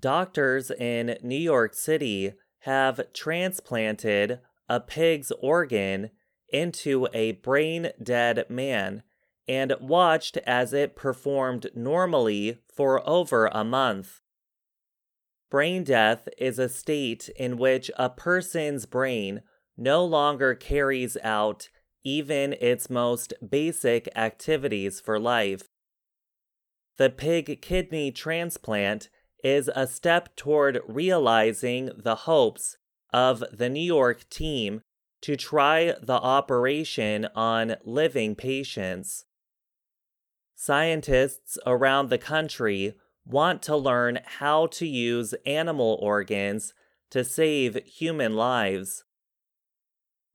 Doctors in New York City have transplanted a pig's organ into a brain dead man and watched as it performed normally for over a month. Brain death is a state in which a person's brain no longer carries out even its most basic activities for life. The pig kidney transplant is a step toward realizing the hopes of the New York team to try the operation on living patients. Scientists around the country want to learn how to use animal organs to save human lives.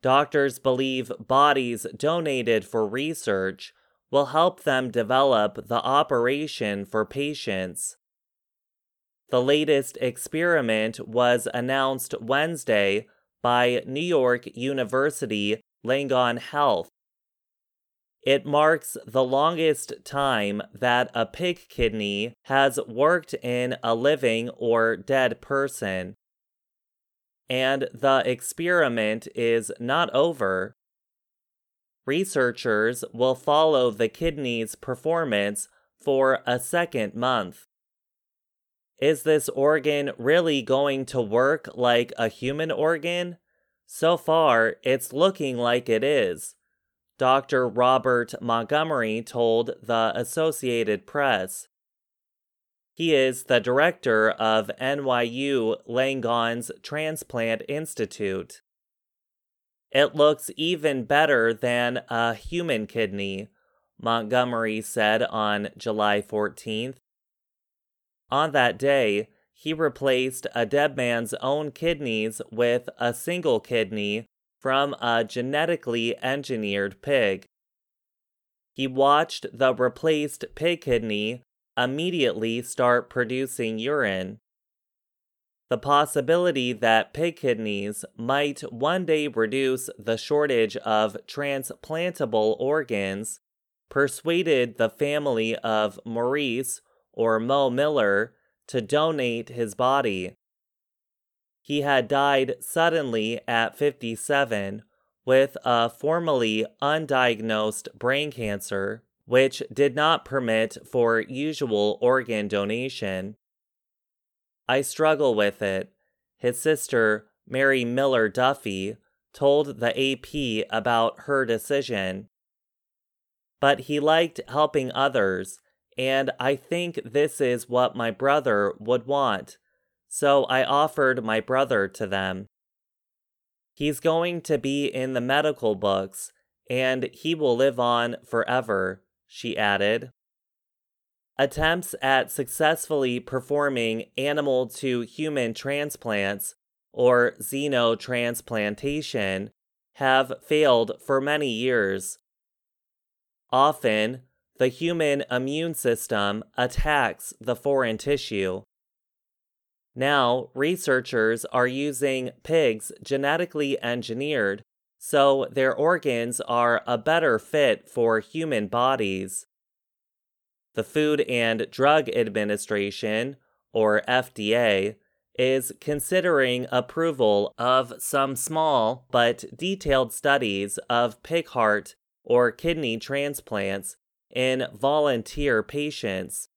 Doctors believe bodies donated for research will help them develop the operation for patients. The latest experiment was announced Wednesday by New York University Langone Health. It marks the longest time that a pig kidney has worked in a living or dead person. And the experiment is not over. Researchers will follow the kidney's performance for a second month. Is this organ really going to work like a human organ? So far, it's looking like it is. Dr. Robert Montgomery told the Associated Press. He is the director of NYU Langone's Transplant Institute. It looks even better than a human kidney, Montgomery said on July 14th. On that day, he replaced a dead man's own kidneys with a single kidney from a genetically engineered pig. He watched the replaced pig kidney immediately start producing urine. The possibility that pig kidneys might one day reduce the shortage of transplantable organs persuaded the family of Maurice or Mo Miller to donate his body. He had died suddenly at 57 with a formerly undiagnosed brain cancer, which did not permit for usual organ donation. I struggle with it, his sister, Mary Miller Duffy, told the AP about her decision. But he liked helping others and I think this is what my brother would want, so I offered my brother to them. He's going to be in the medical books, and he will live on forever, she added. Attempts at successfully performing animal to human transplants, or xenotransplantation, have failed for many years. Often, the human immune system attacks the foreign tissue. Now, researchers are using pigs genetically engineered so their organs are a better fit for human bodies. The Food and Drug Administration, or FDA, is considering approval of some small but detailed studies of pig heart or kidney transplants in volunteer patients.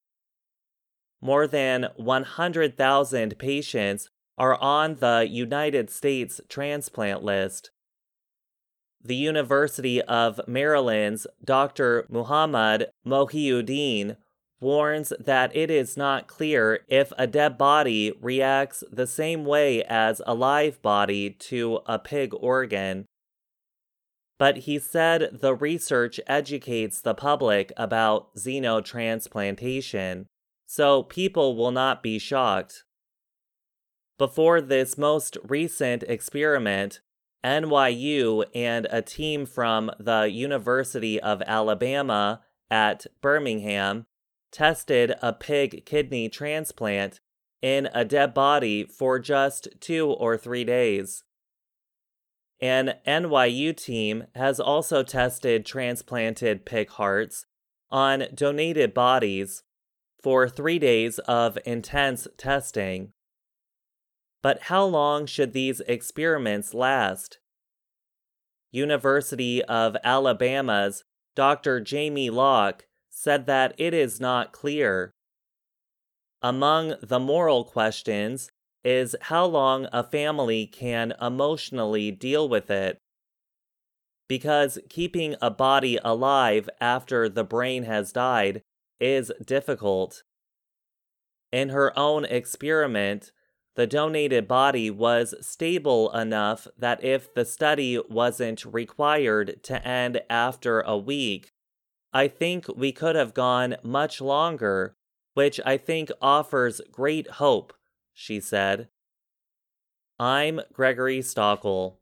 More than 100,000 patients are on the United States transplant list. The University of Maryland's Dr. Muhammad Mohiuddin warns that it is not clear if a dead body reacts the same way as a live body to a pig organ but he said the research educates the public about xenotransplantation, so people will not be shocked. Before this most recent experiment, NYU and a team from the University of Alabama at Birmingham tested a pig kidney transplant in a dead body for just two or three days. An NYU team has also tested transplanted pig hearts on donated bodies, for three days of intense testing. But how long should these experiments last? University of Alabama's Dr. Jamie Locke said that it is not clear. Among the moral questions is how long a family can emotionally deal with it. Because keeping a body alive after the brain has died is difficult. In her own experiment, the donated body was stable enough that if the study wasn't required to end after a week, I think we could have gone much longer, which I think offers great hope, she said. I'm Gregory Stachel.